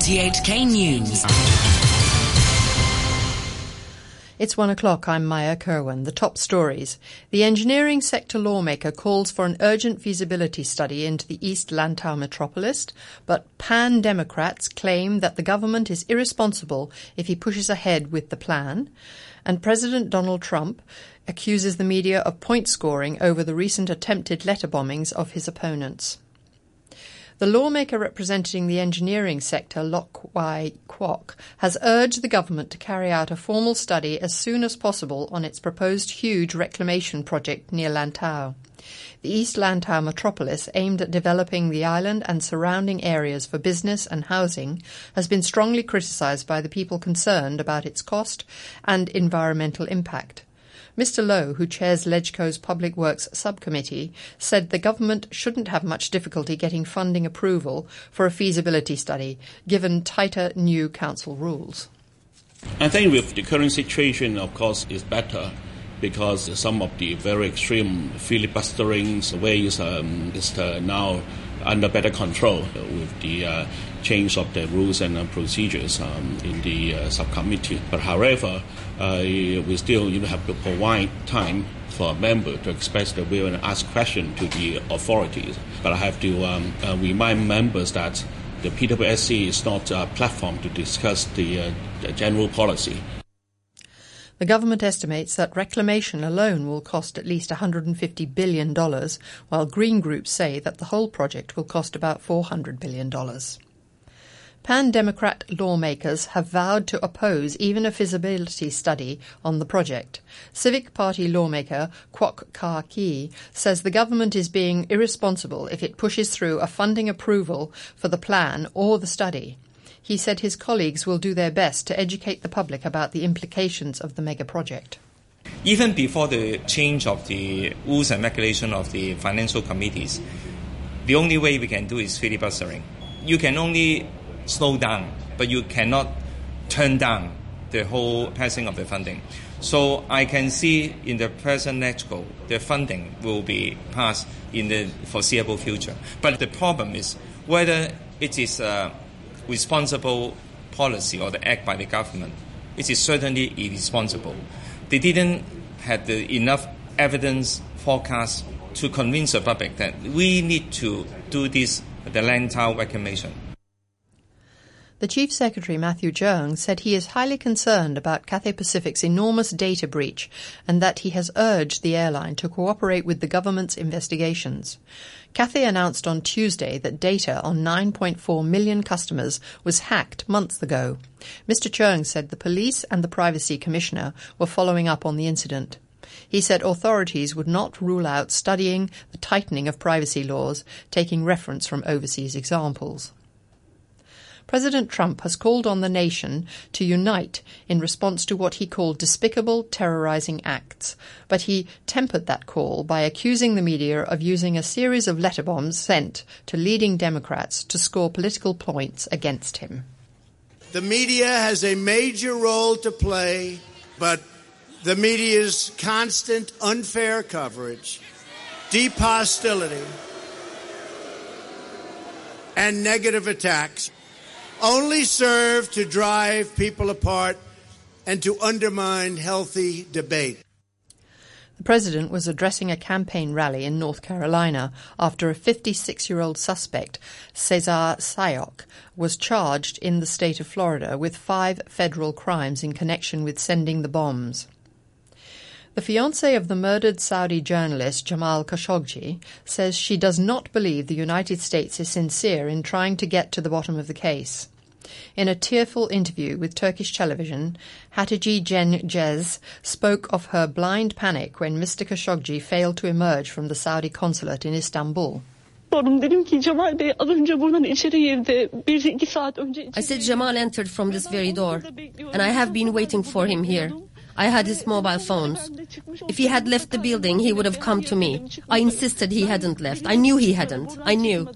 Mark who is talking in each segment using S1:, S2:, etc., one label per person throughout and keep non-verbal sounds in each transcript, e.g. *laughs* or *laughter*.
S1: RTHK News.
S2: It's one o'clock. I'm Maya Kerwin. The top stories. The engineering sector lawmaker calls for an urgent feasibility study into the East Lantau metropolis, but pan Democrats claim that the government is irresponsible if he pushes ahead with the plan. And President Donald Trump accuses the media of point scoring over the recent attempted letter bombings of his opponents. The lawmaker representing the engineering sector, Lo Wai Kwok, has urged the government to carry out a formal study as soon as possible on its proposed huge reclamation project near Lantau. The East Lantau metropolis, aimed at developing the island and surrounding areas for business and housing, has been strongly criticised by the people concerned about its cost and environmental impact. Mr. Lo, who chairs LegCo's Public Works Subcommittee, said the government shouldn't have much difficulty getting funding approval for a feasibility study, given tighter new council rules.
S3: I think with the current situation, of course, is better because some of the very extreme filibustering ways um, is uh, now under better control with the uh, change of the rules and uh, procedures um, in the uh, subcommittee. But however, uh, we still you have to provide time for a member to express their will and ask questions to the authorities. But I have to um, uh, remind members that the PWSC is not a platform to discuss the, uh, the general policy.
S2: The government estimates that reclamation alone will cost at least $150 billion, while green groups say that the whole project will cost about $400 billion. Pan Democrat lawmakers have vowed to oppose even a feasibility study on the project. Civic Party lawmaker Kwok Ka Ki says the government is being irresponsible if it pushes through a funding approval for the plan or the study. He said his colleagues will do their best to educate the public about the implications of the mega project.
S4: Even before the change of the rules and regulation of the financial committees, the only way we can do is filibustering. You can only slow down, but you cannot turn down the whole passing of the funding. So I can see in the present LegCo, the funding will be passed in the foreseeable future. But the problem is whether it is a responsible policy or the act by the government. It is certainly irresponsible. They didn't have the enough evidence forecast to convince the public that we need to do this, the Lantau reclamation.
S2: The Chief Secretary, Matthew Cheung, said he is highly concerned about Cathay Pacific's enormous data breach and that he has urged the airline to cooperate with the government's investigations. Cathay announced on Tuesday that data on 9.4 million customers was hacked months ago. Mr. Cheung said the police and the Privacy Commissioner were following up on the incident. He said authorities would not rule out studying the tightening of privacy laws, taking reference from overseas examples. President Trump has called on the nation to unite in response to what he called despicable terrorizing acts, but he tempered that call by accusing the media of using a series of letter bombs sent to leading Democrats to score political points against him.
S5: The media has a major role to play, but the media's constant unfair coverage, deep hostility, and negative attacks only serve to drive people apart and to undermine healthy debate.
S2: The president was addressing a campaign rally in North Carolina after a 56 year old suspect, Cesar Sayoc, was charged in the state of Florida with five federal crimes in connection with sending the bombs. The fiancée of the murdered Saudi journalist Jamal Khashoggi says she does not believe the United States is sincere in trying to get to the bottom of the case. In a tearful interview with Turkish television, Hatice Cengiz spoke of her blind panic when Mr. Khashoggi failed to emerge from the Saudi consulate in Istanbul.
S6: I said Jamal entered from this very door, and I have been waiting for him here. I had his mobile phones. If he had left the building, he would have come to me. I insisted he hadn't left. I knew he hadn't. I knew.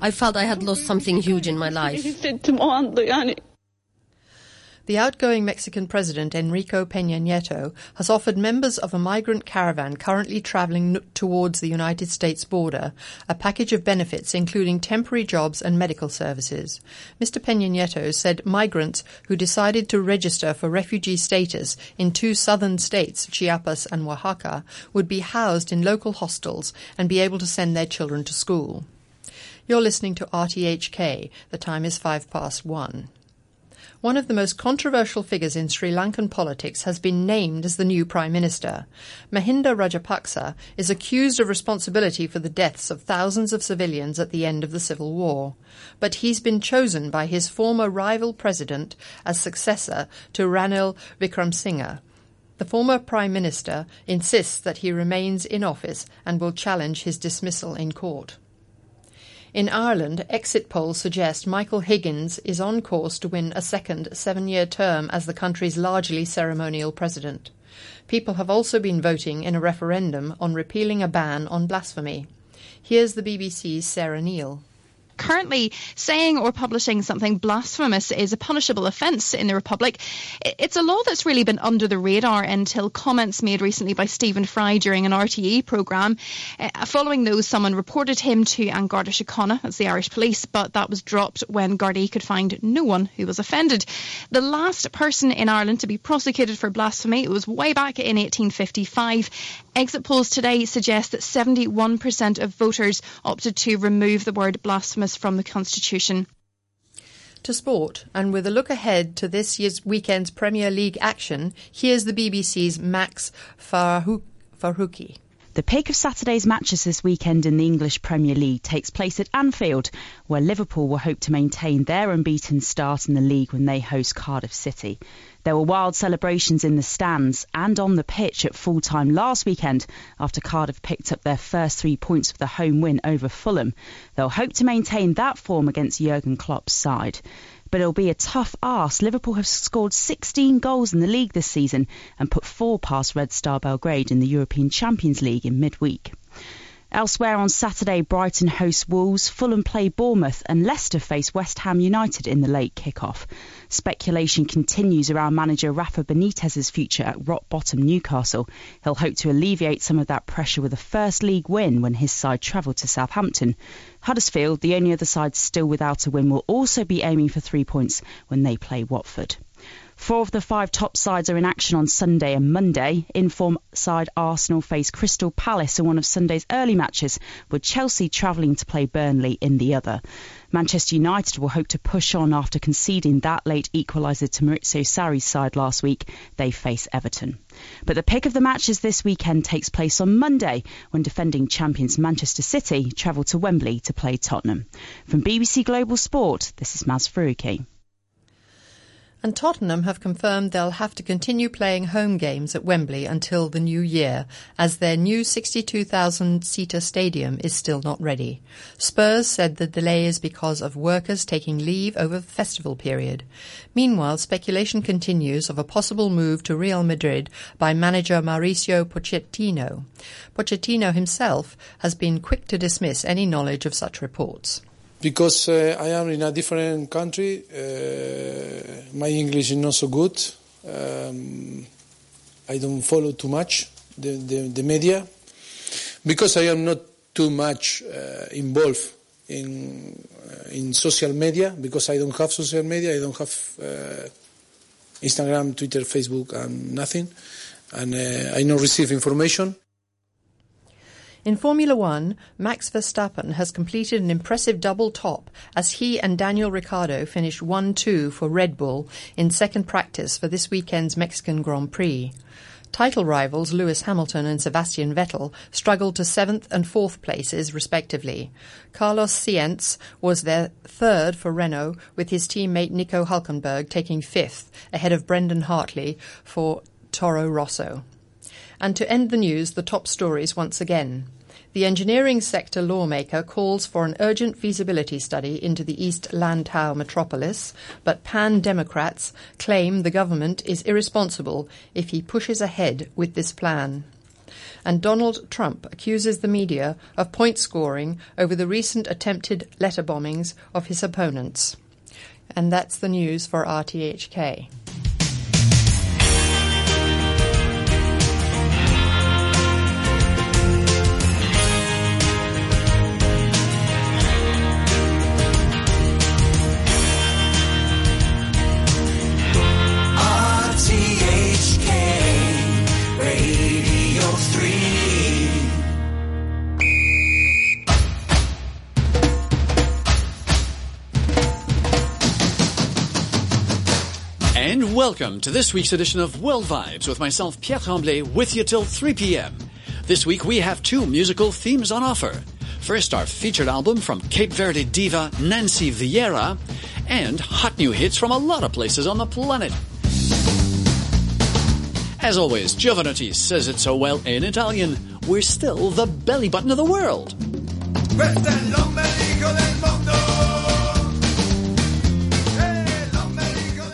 S6: I felt I had lost something huge in my life.
S2: The The outgoing Mexican president Enrique Peña Nieto has offered members of a migrant caravan currently traveling towards the United States border a package of benefits including temporary jobs and medical services. Mr. Peña Nieto said migrants who decided to register for refugee status in two southern states, Chiapas and Oaxaca, would be housed in local hostels and be able to send their children to school. You're listening to RTHK. The time is five past one. One of the most controversial figures in Sri Lankan politics has been named as the new Prime Minister. Mahinda Rajapaksa is accused of responsibility for the deaths of thousands of civilians at the end of the civil war. But he's been chosen by his former rival president as successor to Ranil Wickremesinghe. The former Prime Minister insists that he remains in office and will challenge his dismissal in court. In Ireland, exit polls suggest Michael Higgins is on course to win a second seven year term as the country's largely ceremonial president. People have also been voting in a referendum on repealing a ban on blasphemy. Here's the BBC's Sarah Neal
S1: currently saying or publishing something blasphemous is a punishable offence in the Republic. It's a law that's really been under the radar until comments made recently by Stephen Fry during an RTE programme. Uh, following those, someone reported him to An Garda Síochána, that's the Irish police, but that was dropped when Gardaí could find no one who was offended. The last person in Ireland to be prosecuted for blasphemy was way back in 1855. Exit polls today suggest that 71% of voters opted to remove the word blasphemous from the Constitution.
S2: To sport, and with a look ahead to this year's weekend's Premier League action, here's the BBC's Maz Farookhi.
S7: The pick of Saturday's matches this weekend in the English Premier League takes place at Anfield, where Liverpool will hope to maintain their unbeaten start in the league when they host Cardiff City. There were wild celebrations in the stands and on the pitch at full time last weekend after Cardiff picked up their first three points for the home win over Fulham. They'll hope to maintain that form against Jurgen Klopp's side but it'll be a tough ask. Liverpool have scored 16 goals in the league this season and put four past Red Star Belgrade in the European Champions League in midweek. Elsewhere on Saturday, Brighton host Wolves, Fulham play Bournemouth, and Leicester face West Ham United in the late kick-off. Speculation continues around manager Rafa Benitez's future at rock bottom Newcastle. He'll hope to alleviate some of that pressure with a first league win when his side travel to Southampton. Huddersfield, the only other side still without a win, will also be aiming for three points when they play Watford. Four of the five top sides are in action on Sunday and Monday. Inform side Arsenal face Crystal Palace in one of Sunday's early matches, with Chelsea travelling to play Burnley in the other. Manchester United will hope to push on after conceding that late equaliser to Maurizio Sarri's side last week. They face Everton. But the pick of the matches this weekend takes place on Monday when defending champions Manchester City travel to Wembley to play Tottenham. From BBC Global Sport, this is Maz Farookhi
S2: and Tottenham have confirmed they'll have to continue playing home games at Wembley until the new year, as their new 62,000-seater stadium is still not ready. Spurs said the delay is because of workers taking leave over the festival period. Meanwhile, speculation continues of a possible move to Real Madrid by manager Mauricio Pochettino. Pochettino himself has been quick to dismiss any knowledge of such reports
S8: because uh, I am in a different country. Uh, my English is not so good. Um, I don't follow too much the, the, the, media because I am not too much uh, involved in uh, in social media because I don't have social media. I don't have uh, Instagram, Twitter, Facebook, and nothing, and uh, I don't receive information.
S2: In Formula One, Max Verstappen has completed an impressive double top as he and Daniel Ricciardo finished 1-2 for Red Bull in second practice for this weekend's Mexican Grand Prix. Title rivals Lewis Hamilton and Sebastian Vettel struggled to seventh and fourth places, respectively. Carlos Sainz was their third for Renault, with his teammate Nico Hulkenberg taking fifth, ahead of Brendan Hartley for Toro Rosso. And to end the news, the top stories once again. The engineering sector lawmaker calls for an urgent feasibility study into the East Lantau metropolis, but pan Democrats claim the government is irresponsible if he pushes ahead with this plan. And Donald Trump accuses the media of point scoring over the recent attempted letter bombings of his opponents. And that's the news for RTHK.
S9: Welcome to this week's edition of World Vibes with myself, Pierre Tremblay, with you till 3 p.m. This week we have two musical themes on offer. First, our featured album from Cape Verde diva Nancy Vieira, and hot new hits from a lot of places on the planet. As always, Jovanotti says it so well in Italian. We're still the belly button of the world.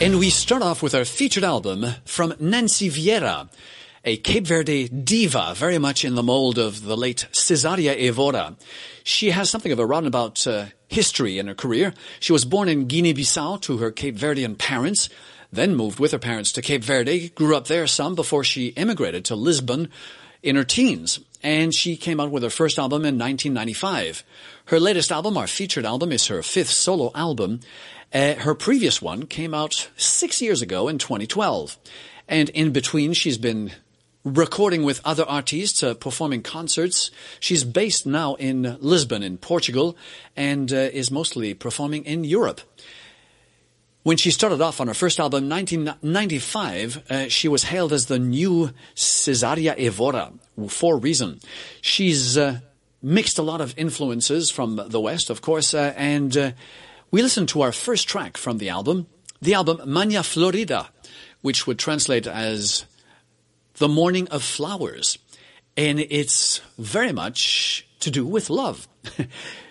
S9: And we start off with our featured album from Nancy Vieira, a Cape Verde diva, very much in the mold of the late Cesaria Evora. She has something of a roundabout uh, history in her career. She was born in Guinea-Bissau to her Cape Verdean parents, then moved with her parents to Cape Verde, grew up there some before she immigrated to Lisbon in her teens, and she came out with her first album in 1995. Her latest album, our featured album, is her fifth solo album. Uh, her previous one came out six years ago in 2012. And in between, she's been recording with other artists, uh, performing concerts. She's based now in Lisbon, in Portugal, and uh, is mostly performing in Europe. When she started off on her first album, 1995, uh, she was hailed as the new Cesaria Evora for reason. She's uh, mixed a lot of influences from the West, of course, uh, and uh, we listened to our first track from the album, the album Manhã Florida, which would translate as the morning of flowers. And it's very much to do with love. *laughs*